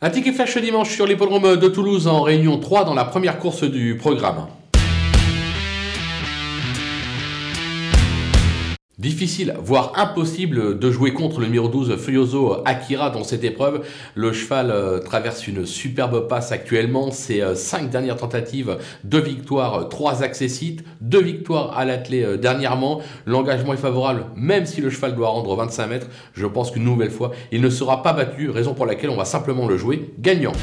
Un ticket flash dimanche sur l'hippodrome de Toulouse en réunion 3 dans la première course du programme. Difficile, voire impossible de jouer contre le numéro 12 Furioso Akira dans cette épreuve. Le cheval euh, traverse une superbe passe actuellement. Ses euh, cinq dernières tentatives, deux victoires, trois accessites, deux victoires à l'attelé euh, dernièrement. L'engagement est favorable, même si le cheval doit rendre 25 mètres. Je pense qu'une nouvelle fois, il ne sera pas battu, raison pour laquelle on va simplement le jouer gagnant.